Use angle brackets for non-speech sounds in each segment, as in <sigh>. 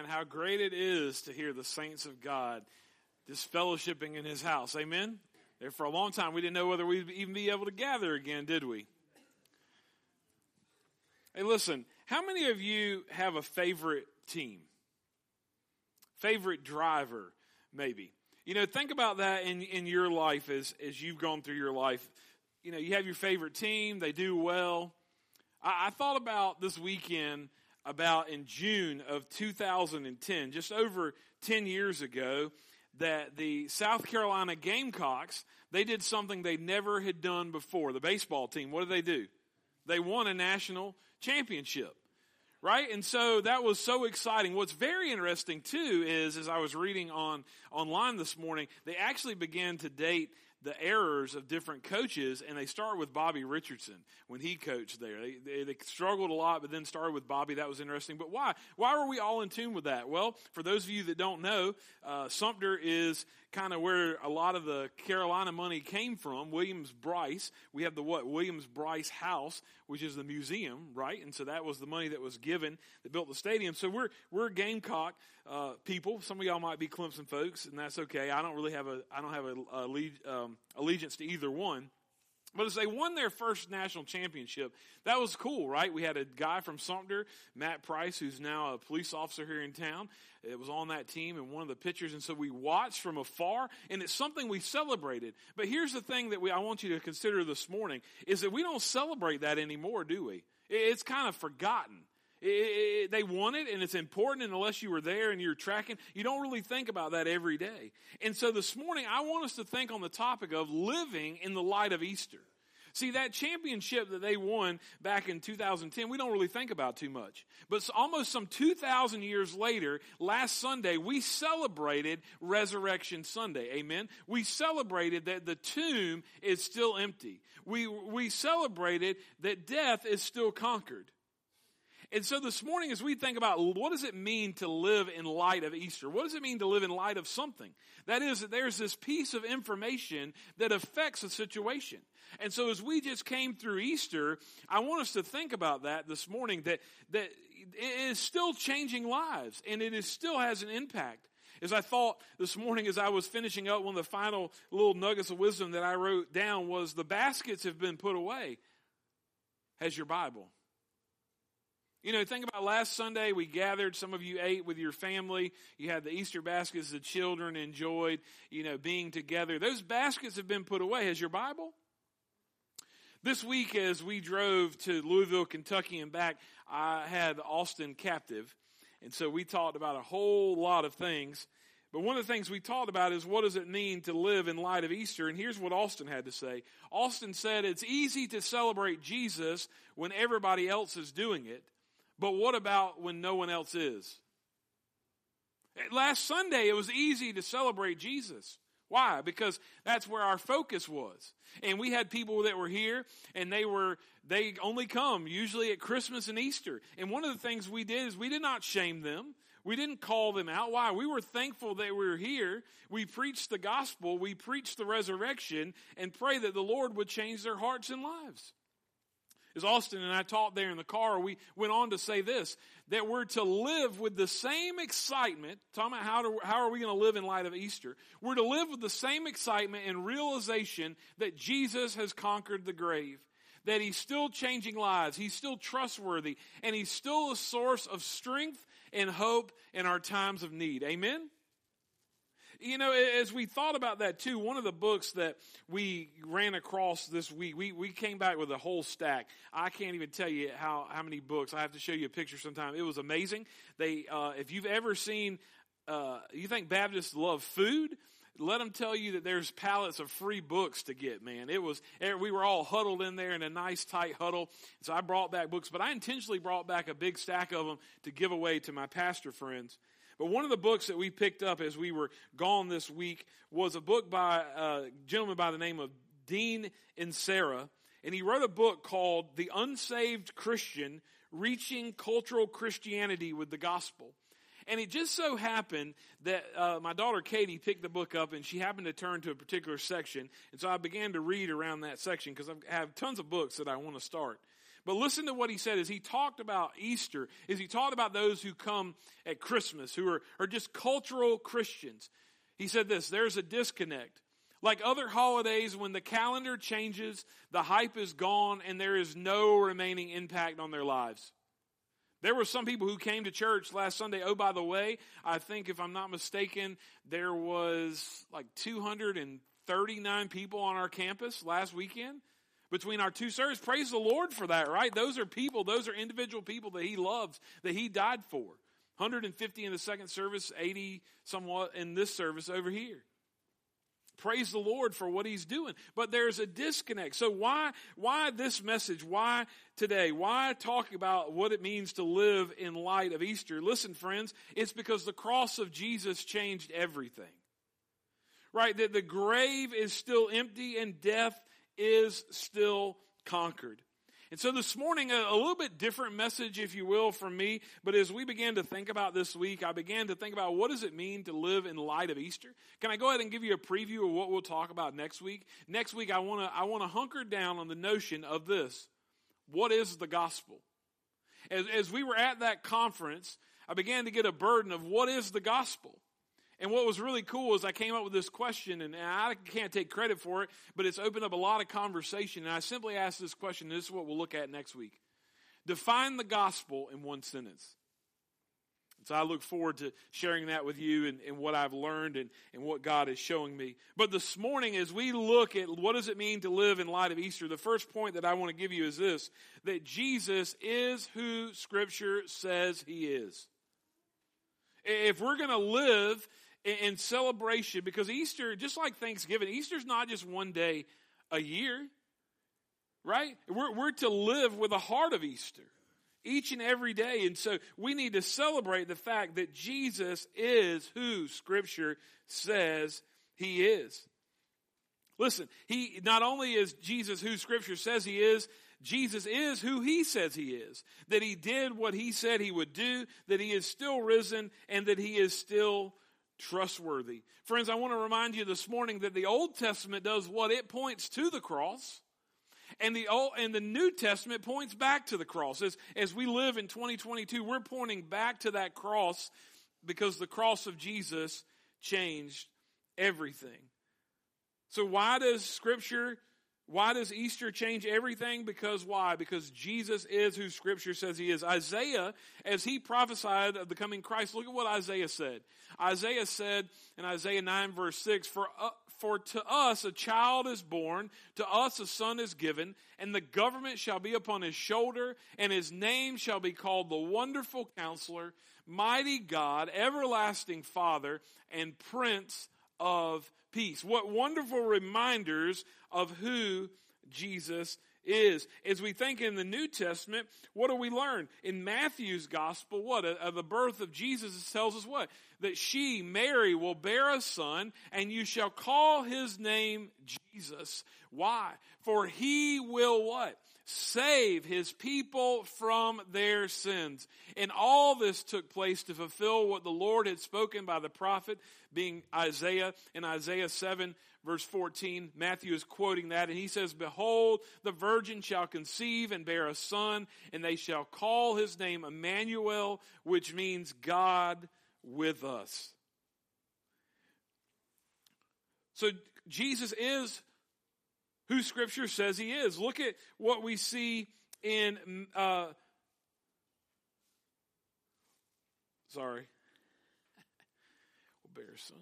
man, how great it is to hear the saints of God just fellowshipping in his house. Amen? There for a long time, we didn't know whether we'd even be able to gather again, did we? Hey, listen, how many of you have a favorite team? Favorite driver, maybe. You know, think about that in, in your life as, as you've gone through your life. You know, you have your favorite team, they do well. I, I thought about this weekend about in June of 2010, just over 10 years ago, that the South Carolina Gamecocks, they did something they never had done before. The baseball team, what did they do? They won a national championship. Right? And so that was so exciting. What's very interesting too is, as I was reading on, online this morning, they actually began to date the errors of different coaches, and they start with Bobby Richardson when he coached there. They, they, they, struggled a lot, but then started with Bobby. That was interesting. But why? Why were we all in tune with that? Well, for those of you that don't know, uh, Sumter is kind of where a lot of the Carolina money came from. Williams Brice. We have the what? Williams Brice House, which is the museum, right? And so that was the money that was given that built the stadium. So we're we're Gamecock uh, people. Some of y'all might be Clemson folks, and that's okay. I don't really have a I don't have a, a um, Um, allegiance to either one. But as they won their first national championship, that was cool, right? We had a guy from Sumter, Matt Price, who's now a police officer here in town. It was on that team and one of the pitchers. And so we watched from afar and it's something we celebrated. But here's the thing that we, I want you to consider this morning is that we don't celebrate that anymore, do we? It's kind of forgotten. It, it, they want it and it's important and unless you were there and you're tracking, you don't really think about that every day. And so this morning, I want us to think on the topic of living in the light of Easter. See, that championship that they won back in 2010, we don't really think about too much. But almost some 2,000 years later, last Sunday, we celebrated Resurrection Sunday. Amen? We celebrated that the tomb is still empty. We, we celebrated that death is still conquered. And so this morning, as we think about what does it mean to live in light of Easter? What does it mean to live in light of something? That is, that there's this piece of information that affects a situation. And so as we just came through Easter, I want us to think about that this morning, that, that it is still changing lives and it is still has an impact. As I thought this morning as I was finishing up, one of the final little nuggets of wisdom that I wrote down was the baskets have been put away. Has your Bible? You know, think about last Sunday, we gathered, some of you ate with your family. You had the Easter baskets the children enjoyed, you know, being together. Those baskets have been put away. Has your Bible? This week, as we drove to Louisville, Kentucky and back, I had Austin captive. And so we talked about a whole lot of things. But one of the things we talked about is what does it mean to live in light of Easter? And here's what Austin had to say. Austin said it's easy to celebrate Jesus when everybody else is doing it. But what about when no one else is? Last Sunday, it was easy to celebrate Jesus. Why? Because that's where our focus was. And we had people that were here and they were, they only come usually at Christmas and Easter. And one of the things we did is we did not shame them. We didn't call them out. Why? We were thankful they were here. We preached the gospel. We preached the resurrection and pray that the Lord would change their hearts and lives. As Austin and I talked there in the car, we went on to say this, that we're to live with the same excitement, talking about how, to, how are we going to live in light of Easter? We're to live with the same excitement and realization that Jesus has conquered the grave. That he's still changing lives, he's still trustworthy, and he's still a source of strength and hope in our times of need. Amen? You know, as we thought about that too, one of the books that we ran across this week, we, we came back with a whole stack. I can't even tell you how, how many books. I have to show you a picture sometime. It was amazing. They, uh, if you've ever seen, uh, you think Baptists love food? let them tell you that there's pallets of free books to get, man. It was, er, we were all huddled in there in a nice tight huddle. So I brought back books, but I intentionally brought back a big stack of them to give away to my pastor friends. But one of the books that we picked up as we were gone this week was a book by a gentleman by the name of Dean Inserra. And he wrote a book called The Unsaved Christian Reaching Cultural Christianity with the Gospel. And it just so happened that uh, my daughter Katie picked the book up and she happened to turn to a particular section. And so I began to read around that section because I have tons of books that I want to start. But listen to what he said as he talked about Easter, as he talked about those who come at Christmas, who are, are just cultural Christians. He said this there's a disconnect. Like other holidays, when the calendar changes, the hype is gone, and there is no remaining impact on their lives. There were some people who came to church last Sunday. Oh, by the way, I think if I'm not mistaken, there was like 239 people on our campus last weekend between our two services. Praise the Lord for that, right? Those are people, those are individual people that He loves, that He died for. 150 in the second service, 80 somewhat in this service over here. Praise the Lord for what he's doing. But there's a disconnect. So why, why this message? Why today? Why talk about what it means to live in light of Easter? Listen, friends, it's because the cross of Jesus changed everything. Right? That the grave is still empty and death is still conquered. And so this morning, a, a, little bit different message, if you will, from me. But as we began to think about this week, I began to think about what does it mean to live in light of Easter? Can I go ahead and give you a preview of what we'll talk about next week? Next week, I want to I want to hunker down on the notion of this: what is the gospel? As, as we were at that conference, I began to get a burden of what is the gospel. And what was really cool is I came up with this question, and I can't take credit for it, but it's opened up a lot of conversation. And I simply asked this question, and this is what we'll look at next week. Define the gospel in one sentence. So I look forward to sharing that with you and, and what I've learned and, and what God is showing me. But this morning, as we look at what does it mean to live in light of Easter, the first point that I want to give you is this that Jesus is who Scripture says he is. If we're going to live in celebration because Easter, just like Thanksgiving, Easter's not just one day a year, right? We're, we're to live with the heart of Easter each and every day. And so we need to celebrate the fact that Jesus is who Scripture says he is. Listen, he not only is Jesus who Scripture says he is, Jesus is who he says he is. That he did what he said he would do, that he is still risen, and that he is still trustworthy. Friends, I want to remind you this morning that the Old Testament does what it points to the cross. And the old, and the New Testament points back to the cross. As, as we live in 2022, we're pointing back to that cross because the cross of Jesus changed everything. So why does scripture why does Easter change everything? Because why? Because Jesus is who Scripture says he is. Isaiah, as he prophesied of the coming Christ, look at what Isaiah said. Isaiah said in Isaiah 9 verse 6, For, uh, for to us a child is born, to us a son is given, and the government shall be upon his shoulder, and his name shall be called the Wonderful Counselor, Mighty God, Everlasting Father, and Prince of Peace. What wonderful reminders of who Jesus is. As we think in the New Testament, what do we learn? In Matthew's gospel, what? Of the birth of Jesus tells us what? That she, Mary, will bear a son, and you shall call his name Jesus. Why? For he will what? Save his people from their sins. And all this took place to fulfill what the Lord had spoken by the prophet, being Isaiah in Isaiah 7 verse 14. Matthew is quoting that, and he says, Behold, the virgin shall conceive and bear a son, and they shall call his name Emmanuel, which means God with us. So Jesus is who Scripture says he is. Look at what we see in. Uh, sorry. We'll bear son.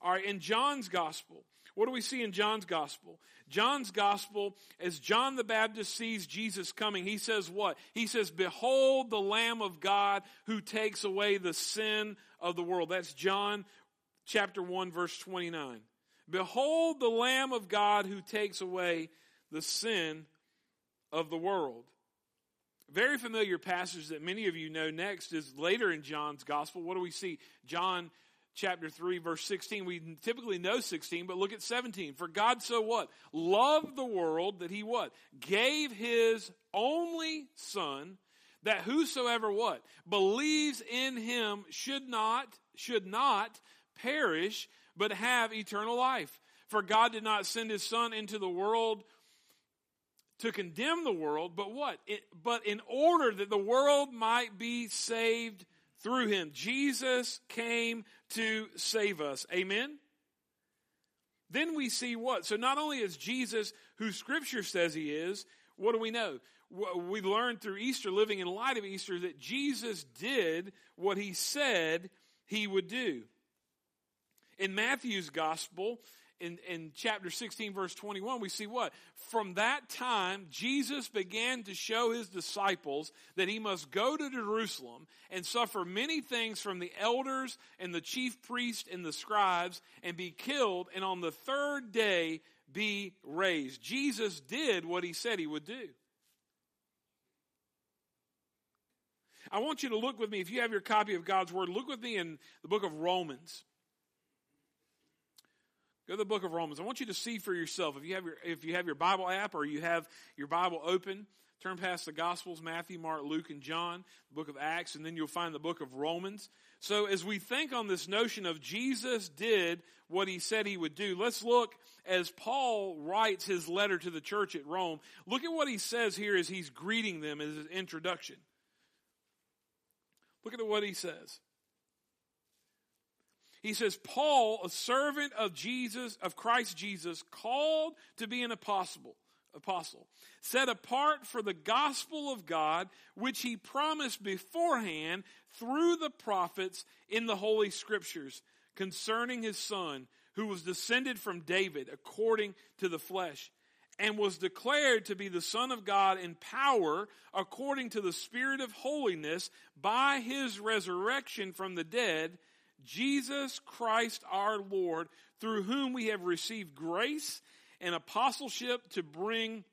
All right, in John's gospel, what do we see in John's gospel? John's gospel, as John the Baptist sees Jesus coming, he says what? He says, Behold the Lamb of God who takes away the sin of the world. That's John chapter 1, verse 29. Behold the Lamb of God who takes away the sin of the world. Very familiar passage that many of you know next is later in John's gospel. What do we see? John chapter 3 verse 16 we typically know 16 but look at 17 for god so what loved the world that he what gave his only son that whosoever what believes in him should not should not perish but have eternal life for god did not send his son into the world to condemn the world, but what? It, but in order that the world might be saved through him. Jesus came to save us. Amen? Then we see what? So not only is Jesus who Scripture says he is, what do we know? We learned through Easter, living in light of Easter, that Jesus did what he said he would do. In Matthew's gospel, in, in chapter 16, verse 21, we see what? From that time, Jesus began to show his disciples that he must go to Jerusalem and suffer many things from the elders and the chief priests and the scribes and be killed and on the third day be raised. Jesus did what he said he would do. I want you to look with me, if you have your copy of God's Word, look with me in the book of Romans. Go to the book of Romans. I want you to see for yourself. If you have your, if you have your Bible app or you have your Bible open, turn past the Gospels, Matthew, Mark, Luke, and John, the book of Acts, and then you'll find the book of Romans. So as we think on this notion of Jesus did what he said he would do, let's look as Paul writes his letter to the church at Rome. Look at what he says here as he's greeting them as his introduction. Look at what he says. He says, Paul, a servant of Jesus, of Christ Jesus, called to be an apostle, apostle, set apart for the gospel of God, which he promised beforehand through the prophets in the Holy Scriptures concerning his son, who was descended from David according to the flesh, and was declared to be the Son of God in power according to the Spirit of holiness by his resurrection from the dead Jesus Christ our Lord, through whom we have received grace and apostleship to bring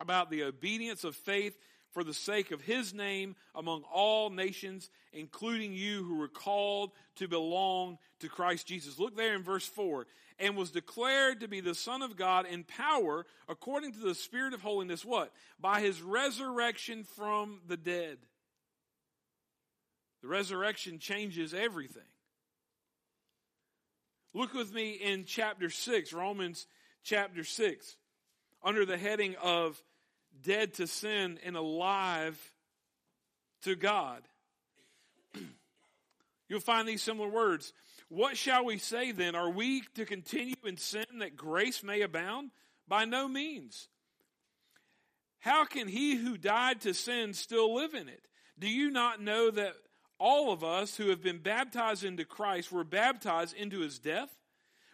about the obedience of faith for the sake of his name among all nations, including you who were called to belong to Christ Jesus. Look there in verse 4. And was declared to be the Son of God in power according to the Spirit of holiness. What? By his resurrection from the dead. The resurrection changes everything. Look with me in chapter 6, Romans chapter 6, under the heading of dead to sin and alive to God. <clears throat> You'll find these similar words. What shall we say then? Are we to continue in sin that grace may abound? By no means. How can he who died to sin still live in it? Do you not know that all of us who have been baptized into Christ were baptized into his death.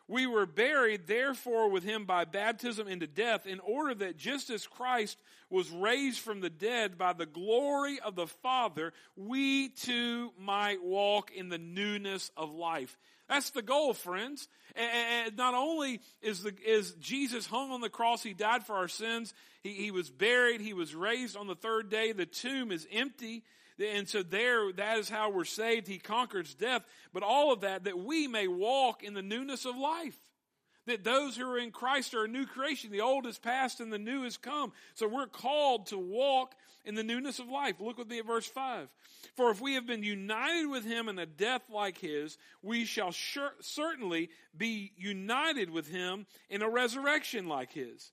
We were buried, therefore, with him by baptism into death, in order that just as Christ was raised from the dead by the glory of the Father, we too might walk in the newness of life. That's the goal, friends. And not only is, the, is Jesus hung on the cross, he died for our sins, he, he was buried, he was raised on the third day, the tomb is empty. And so there, that is how we're saved. He conquers death. But all of that, that we may walk in the newness of life. That those who are in Christ are a new creation. The old is past and the new has come. So we're called to walk in the newness of life. Look with me at verse 5. For if we have been united with him in a death like his, we shall sure, certainly be united with him in a resurrection like his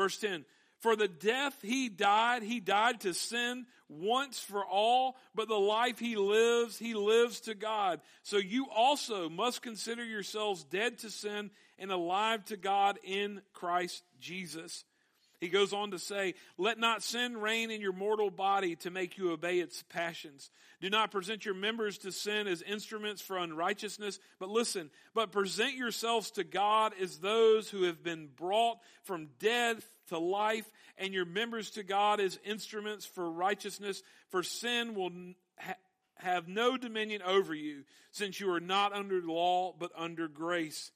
Verse 10 For the death he died, he died to sin once for all, but the life he lives, he lives to God. So you also must consider yourselves dead to sin and alive to God in Christ Jesus. He goes on to say, Let not sin reign in your mortal body to make you obey its passions. Do not present your members to sin as instruments for unrighteousness, but listen, but present yourselves to God as those who have been brought from death to life, and your members to God as instruments for righteousness. For sin will ha- have no dominion over you, since you are not under law, but under grace.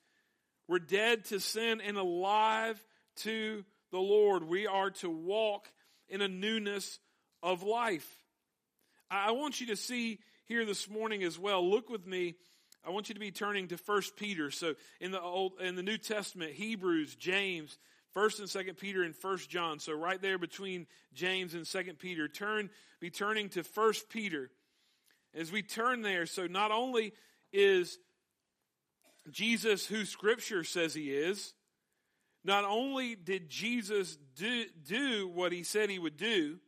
We're dead to sin and alive to the Lord. We are to walk in a newness of life. I want you to see here this morning as well. Look with me. I want you to be turning to First Peter. So in the old in the New Testament, Hebrews, James, First and Second Peter, and First John. So right there between James and Second Peter, turn be turning to First Peter. As we turn there, so not only is Jesus who Scripture says he is, not only did Jesus do, do what he said he would do,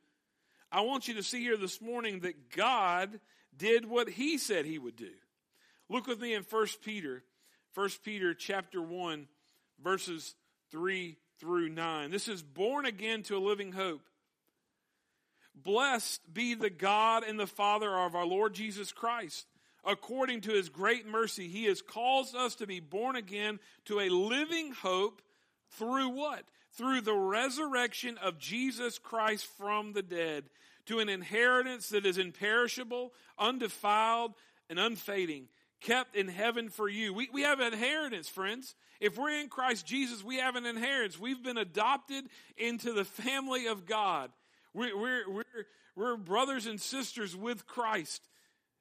I want you to see here this morning that God did what he said he would do. Look with me in 1 Peter, 1 Peter chapter 1, verses 3 through 9. This is born again to a living hope. Blessed be the God and the Father of our Lord Jesus Christ. According to his great mercy, he has caused us to be born again to a living hope through what? Through the resurrection of Jesus Christ from the dead, to an inheritance that is imperishable, undefiled, and unfading, kept in heaven for you. We, we have an inheritance, friends. If we're in Christ Jesus, we have an inheritance. We've been adopted into the family of God. We're, we're, we're, we're brothers and sisters with Christ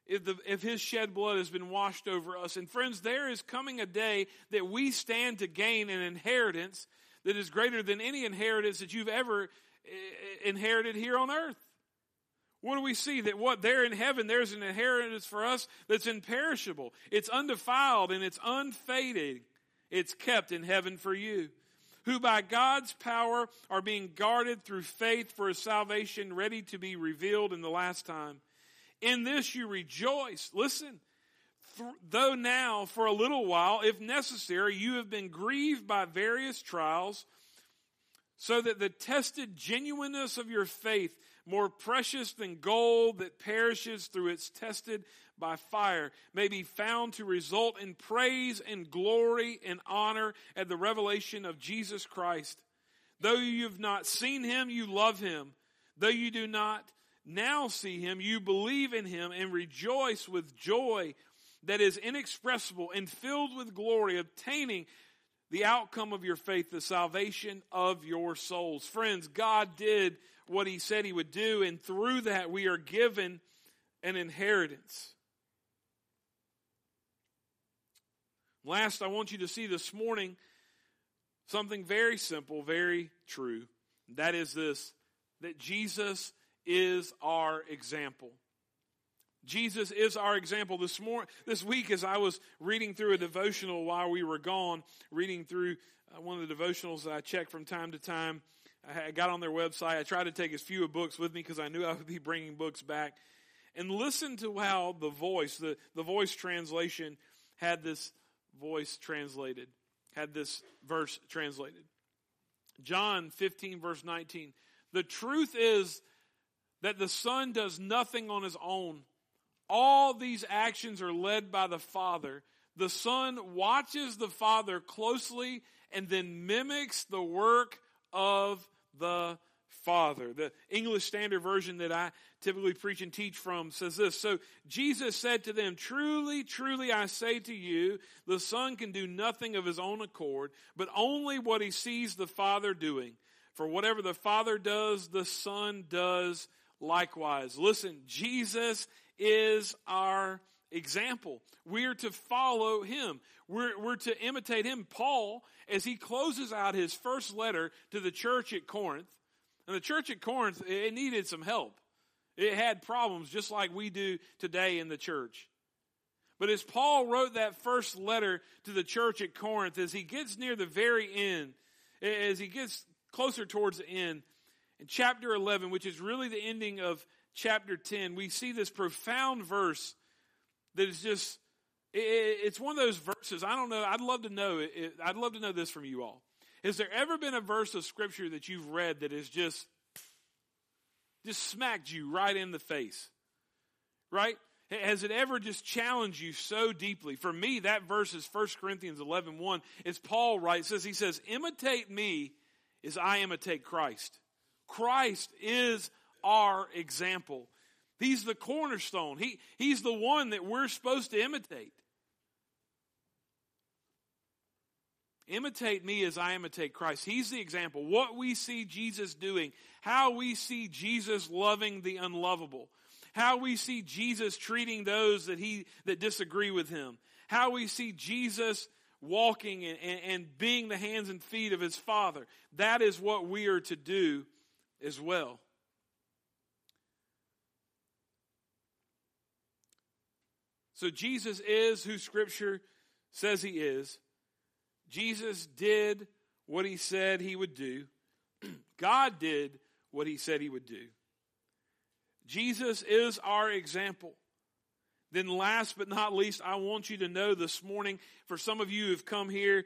if, the, if his shed blood has been washed over us. And friends, there is coming a day that we stand to gain an inheritance that is greater than any inheritance that you've ever eh, inherited here on earth. What do we see? That what there in heaven, there's an inheritance for us that's imperishable. It's undefiled and it's unfading. It's kept in heaven for you. Who by God's power are being guarded through faith for a salvation ready to be revealed in the last time. In this you rejoice. Listen, though now for a little while, if necessary, you have been grieved by various trials, so that the tested genuineness of your faith, more precious than gold that perishes through its tested by fire, may be found to result in praise and glory and honor at the revelation of Jesus Christ. Though you have not seen him, you love him. Though you do not now see him, you believe in him and rejoice with joy that is inexpressible and filled with glory, obtaining the outcome of your faith, the salvation of your souls. Friends, God did what he said he would do, and through that we are given an inheritance. Last, I want you to see this morning something very simple, very true. That is this that Jesus is our example. Jesus is our example. This morning, this week, as I was reading through a devotional while we were gone, reading through uh, one of the devotionals that I check from time to time, I got on their website. I tried to take as few of books with me because I knew I would be bringing books back. And listen to how the voice, the, the voice translation, had this voice translated, had this verse translated. John 15, verse 19. The truth is that the Son does nothing on his own. All these actions are led by the Father. The Son watches the Father closely and then mimics the work of the Father. The English Standard Version that I typically preach and teach from says this. So Jesus said to them, Truly, truly I say to you, the Son can do nothing of his own accord, but only what he sees the Father doing. For whatever the Father does, the Son does likewise. Listen, Jesus is our example. We're to follow him. We're, we're to imitate him. Paul, as he closes out his first letter to the church at Corinth, and the church at Corinth, it needed some help. It had problems just like we do today in the church. But as Paul wrote that first letter to the church at Corinth, as he gets near the very end, as he gets closer towards the end, in chapter 11, which is really the ending of chapter 10, we see this profound verse that is just, it's one of those verses. I don't know. I'd love to know. I'd love to know this from you all. Has there ever been a verse of scripture that you've read that has just, just smacked you right in the face? Right? Has it ever just challenged you so deeply? For me, that verse is 1 Corinthians 11, 1. As Paul writes, says, he says, imitate me as I imitate Christ. Christ is our example. He's the cornerstone. He, he's the one that we're supposed to imitate. Imitate me as I imitate Christ. He's the example. What we see Jesus doing, how we see Jesus loving the unlovable, how we see Jesus treating those that he that disagree with him, how we see Jesus walking and, and, and being the hands and feet of his Father. That is what we are to do as well. So Jesus is who Scripture says he is. Jesus did what he said he would do. <clears throat> God did what he said he would do. Jesus is our example. Then, last but not least, I want you to know this morning, for some of you who have come here,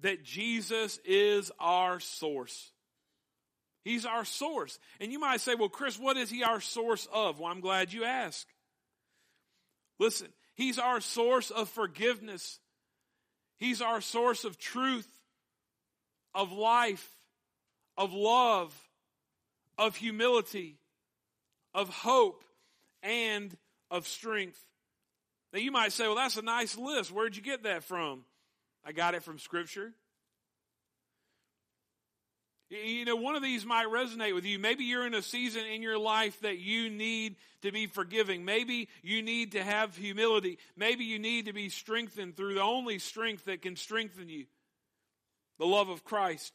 that Jesus is our source. He's our source. And you might say, well, Chris, what is he our source of? Well, I'm glad you asked. Listen, he's our source of forgiveness. He's our source of truth, of life, of love, of humility, of hope, and of strength. Now you might say, well, that's a nice list. Where'd you get that from? I got it from Scripture. You know, one of these might resonate with you. Maybe you're in a season in your life that you need to be forgiving. Maybe you need to have humility. Maybe you need to be strengthened through the only strength that can strengthen you the love of Christ.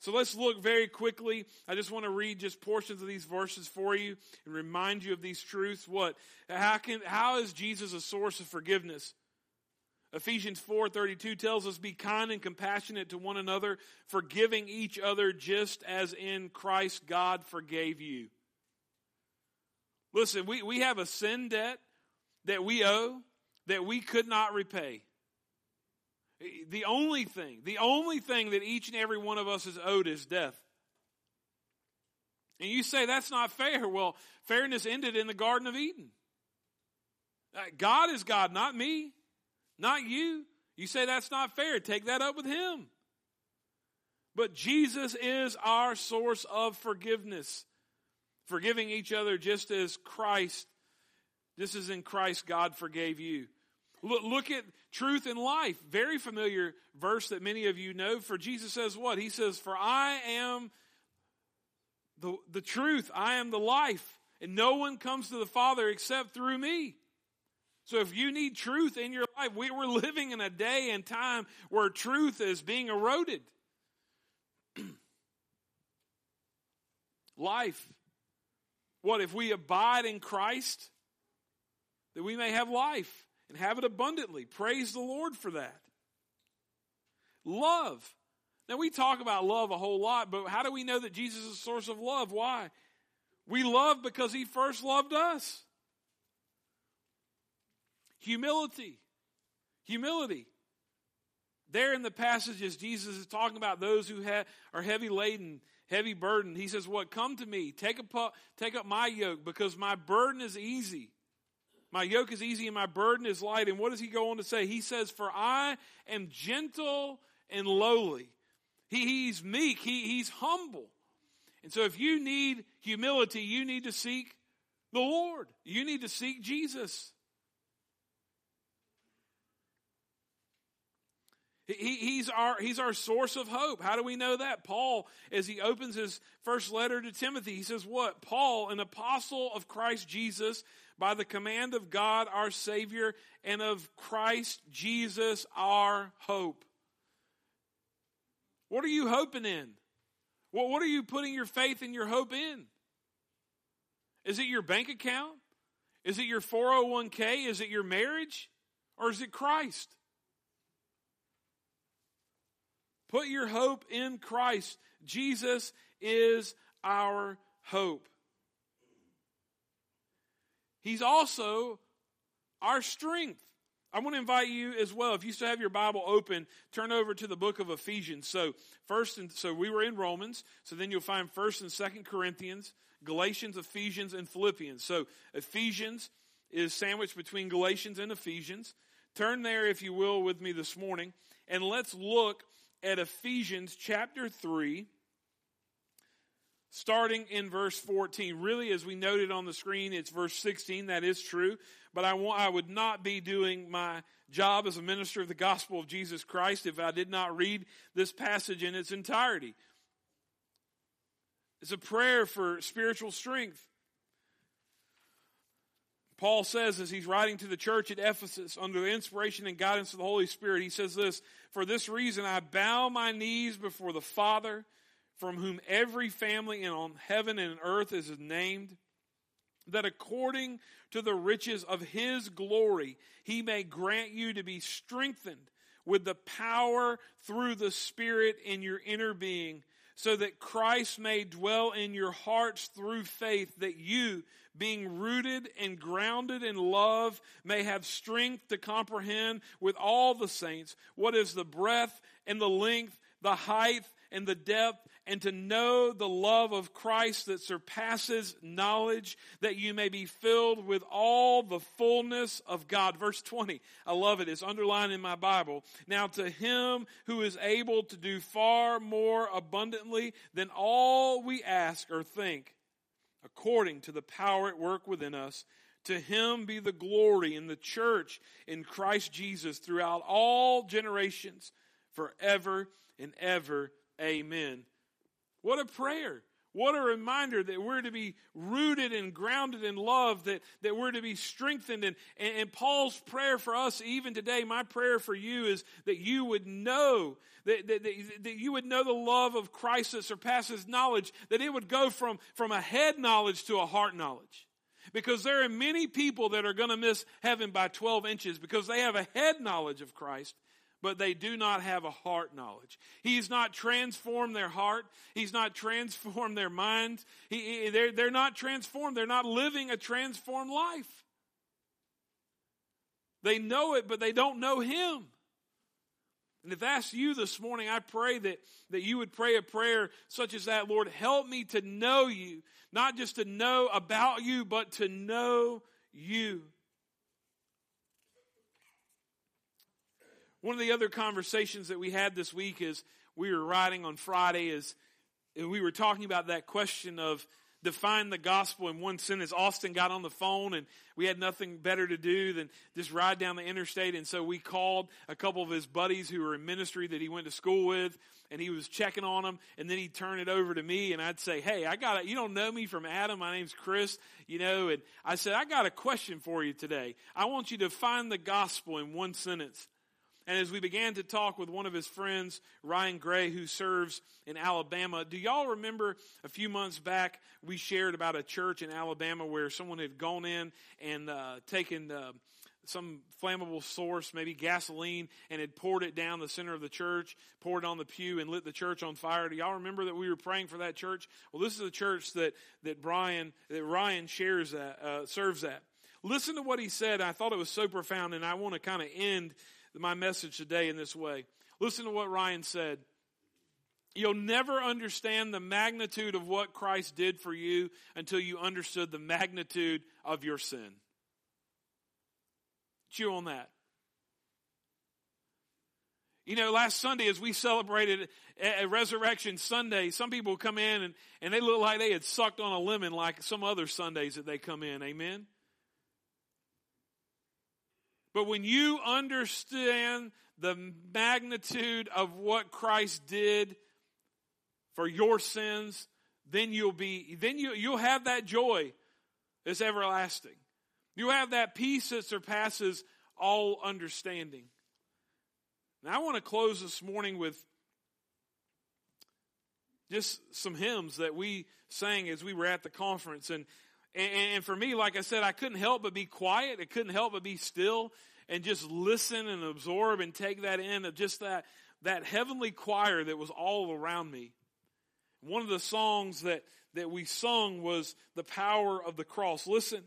So let's look very quickly. I just want to read just portions of these verses for you and remind you of these truths. What? How can, how is Jesus a source of forgiveness? Ephesians 4:32 tells us be kind and compassionate to one another, forgiving each other just as in Christ God forgave you. Listen, we, we have a sin debt that we owe that we could not repay. The only thing, the only thing that each and every one of us is owed is death. And you say that's not fair. Well, fairness ended in the Garden of Eden. Uh, God is God, not me. Not you. You say that's not fair. Take that up with him. But Jesus is our source of forgiveness. Forgiving each other just as Christ, this is in Christ God forgave you. Look, look at truth and life. Very familiar verse that many of you know. For Jesus says what? He says, For I am the, the truth, I am the life, and no one comes to the Father except through me. So if you need truth in your life, we were living in a day and time where truth is being eroded. <clears throat> life. What if we abide in Christ? That we may have life and have it abundantly. Praise the Lord for that. Love. Now we talk about love a whole lot, but how do we know that Jesus is a source of love? Why? We love because he first loved us. Humility. Humility. There in the passages, Jesus is talking about those who have, are heavy laden, heavy burdened. He says, What? Come to me. Take, a, take up my yoke because my burden is easy. My yoke is easy and my burden is light. And what does he go on to say? He says, For I am gentle and lowly. He, he's meek, he, he's humble. And so if you need humility, you need to seek the Lord. You need to seek Jesus. He, he's, our, he's our source of hope. How do we know that? Paul, as he opens his first letter to Timothy, he says, What? Paul, an apostle of Christ Jesus, by the command of God our Savior, and of Christ Jesus our hope. What are you hoping in? What, what are you putting your faith and your hope in? Is it your bank account? Is it your 401k? Is it your marriage? Or is it Christ? Put your hope in Christ. Jesus is our hope. He's also our strength. I want to invite you as well. If you still have your Bible open, turn over to the book of Ephesians. So first, and so we were in Romans. So then you'll find First and Second Corinthians, Galatians, Ephesians, and Philippians. So Ephesians is sandwiched between Galatians and Ephesians. Turn there, if you will, with me this morning, and let's look at Ephesians chapter 3, starting in verse 14. Really, as we noted on the screen, it's verse 16. That is true. But I, want, I would not be doing my job as a minister of the gospel of Jesus Christ if I did not read this passage in its entirety. It's a prayer for spiritual strength. Paul says, as he's writing to the church at Ephesus, under the inspiration and guidance of the Holy Spirit, he says this For this reason I bow my knees before the Father, from whom every family in on heaven and earth is named, that according to the riches of his glory, he may grant you to be strengthened with the power through the Spirit in your inner being, so that Christ may dwell in your hearts through faith, that you, being rooted and grounded in love, may have strength to comprehend with all the saints what is the breadth and the length, the height and the depth, and to know the love of Christ that surpasses knowledge, that you may be filled with all the fullness of God. Verse 20, I love it. It's underlined in my Bible. Now to him who is able to do far more abundantly than all we ask or think, according to the power at work within us. To him be the glory in the church in Christ Jesus throughout all generations, forever and ever. Amen. What a prayer. What a reminder that we're to be rooted and grounded in love, that, that we're to be strengthened. And, and, and, Paul's prayer for us, even today, my prayer for you is that you would know, that, that, that, that you would know the love of Christ that surpasses knowledge, that it would go from, from a head knowledge to a heart knowledge. Because there are many people that are going to miss heaven by 12 inches because they have a head knowledge of Christ but they do not have a heart knowledge. He's not transformed their heart. He's not transformed their mind. He, they're, they're not transformed. They're not living a transformed life. They know it, but they don't know Him. And if that's you this morning, I pray that, that you would pray a prayer such as that Lord, help me to know you, not just to know about you, but to know you. One of the other conversations that we had this week is we were writing on Friday is we were talking about that question of define the gospel in one sentence. Austin got on the phone and we had nothing better to do than just ride down the interstate. And so we called a couple of his buddies who were in ministry that he went to school with and he was checking on them. And then he'd turn it over to me and I'd say, Hey, I got it. You don't know me from Adam. My name's Chris, you know, and I said, I got a question for you today. I want you to find the gospel in one sentence. And as we began to talk with one of his friends, Ryan Gray, who serves in Alabama, do y'all remember a few months back we shared about a church in Alabama where someone had gone in and uh, taken uh, some flammable source, maybe gasoline, and had poured it down the center of the church, poured it on the pew, and lit the church on fire. Do y'all remember that we were praying for that church? Well, this is a church that that Brian that Ryan shares that uh, serves at. Listen to what he said. I thought it was so profound, and I want to kind of end my message today in this way. Listen to what Ryan said. You'll never understand the magnitude of what Christ did for you until you understood the magnitude of your sin. Chew on that. You know, last Sunday as we celebrated a, Resurrection Sunday, some people come in and, and they look like they had sucked on a lemon like some other Sundays that they come in. Amen? But when you understand the magnitude of what Christ did for your sins, then you'll be, then you, you'll have that joy that's everlasting. You'll have that peace that surpasses all understanding. Now, I want to close this morning with just some hymns that we sang as we were at the conference. And and, for me, like I said, I couldn't help but be quiet. I couldn't help but be still and just listen and absorb and take that in of just that, that heavenly choir that was all around me. One of the songs that, that we sung was the power of the cross. Listen,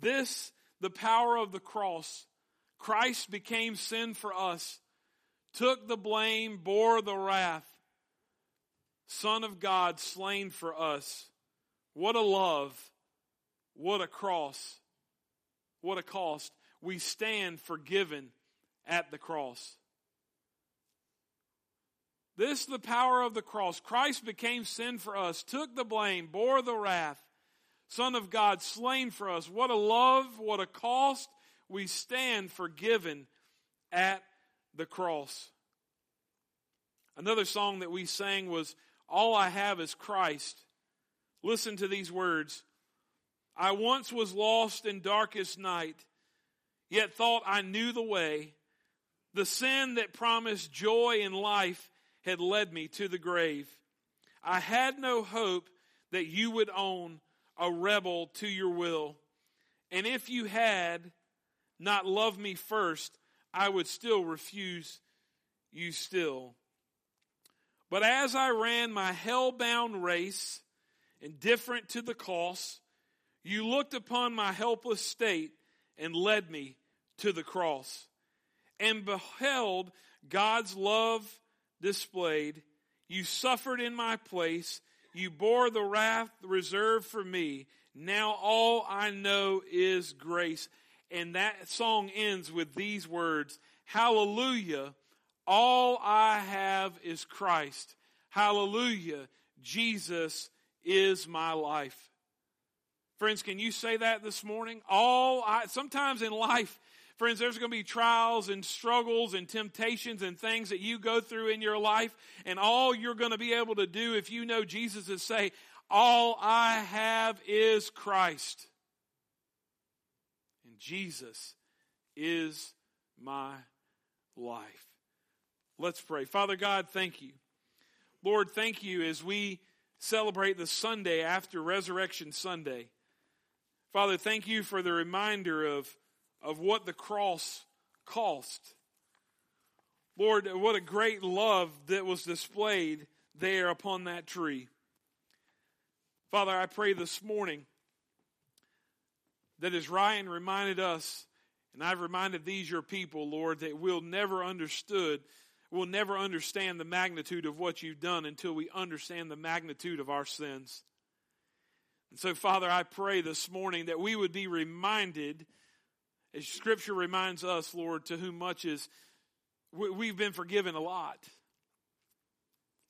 this, the power of the cross, Christ became sin for us, took the blame, bore the wrath, Son of God slain for us. What a love. What a cross. What a cost. We stand forgiven at the cross. This is the power of the cross. Christ became sin for us, took the blame, bore the wrath. Son of God, slain for us. What a love, what a cost. We stand forgiven at the cross. Another song that we sang was All I Have is Christ. Listen to these words. I once was lost in darkest night, yet thought I knew the way. The sin that promised joy and life had led me to the grave. I had no hope that you would own a rebel to your will. And if you had not loved me first, I would still refuse you still. But as I ran my hell-bound race, indifferent to the cost, you looked upon my helpless state and led me to the cross and beheld God's love displayed. You suffered in my place. You bore the wrath reserved for me. Now all I know is grace. And that song ends with these words, Hallelujah. All I have is Christ. Hallelujah. Jesus is my life. Friends, can you say that this morning? All I, sometimes in life, friends, there's going to be trials and struggles and temptations and things that you go through in your life. And all you're going to be able to do if you know Jesus is say, all I have is Christ. And Jesus is my life. Let's pray. Father God, thank you. Lord, thank you as we celebrate the Sunday after Resurrection Sunday. Father, thank you for the reminder of, of what the cross cost. Lord, what a great love that was displayed there upon that tree. Father, I pray this morning that as Ryan reminded us, and I've reminded these your people, Lord, that we'll never understood we'll never understand the magnitude of what you've done until we understand the magnitude of our sins. And so, Father, I pray this morning that we would be reminded, as Scripture reminds us, Lord, to whom much is, we've been forgiven a lot.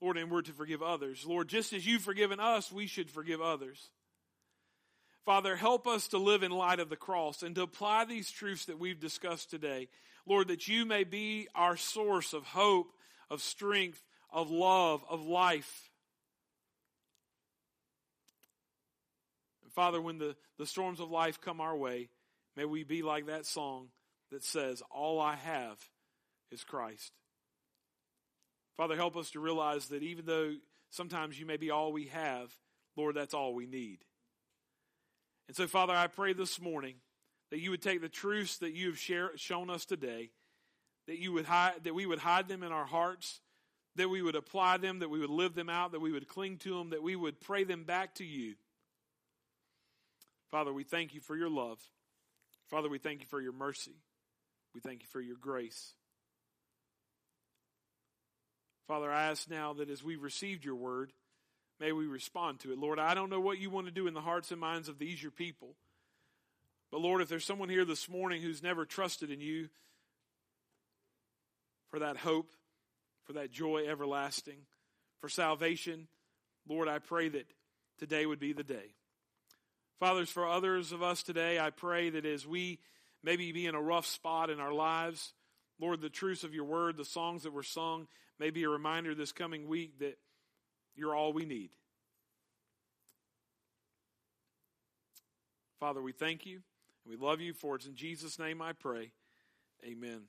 Lord, and we're to forgive others. Lord, just as you've forgiven us, we should forgive others. Father, help us to live in light of the cross and to apply these truths that we've discussed today. Lord, that you may be our source of hope, of strength, of love, of life. And Father, when the, the storms of life come our way, may we be like that song that says, All I have is Christ. Father, help us to realize that even though sometimes you may be all we have, Lord, that's all we need. And so, Father, I pray this morning that you would take the truths that you have share, shown us today, that you would hide, that we would hide them in our hearts, that we would apply them, that we would live them out, that we would cling to them, that we would pray them back to you. Father, we thank you for your love. Father, we thank you for your mercy. We thank you for your grace. Father, I ask now that as we've received your word, may we respond to it. Lord, I don't know what you want to do in the hearts and minds of these your people. But Lord, if there's someone here this morning who's never trusted in you for that hope, for that joy everlasting, for salvation, Lord, I pray that today would be the day. Fathers, for others of us today, I pray that as we maybe be in a rough spot in our lives, Lord, the truths of your word, the songs that were sung, may be a reminder this coming week that you're all we need. Father, we thank you. We love you, for it's in Jesus' name I pray. Amen.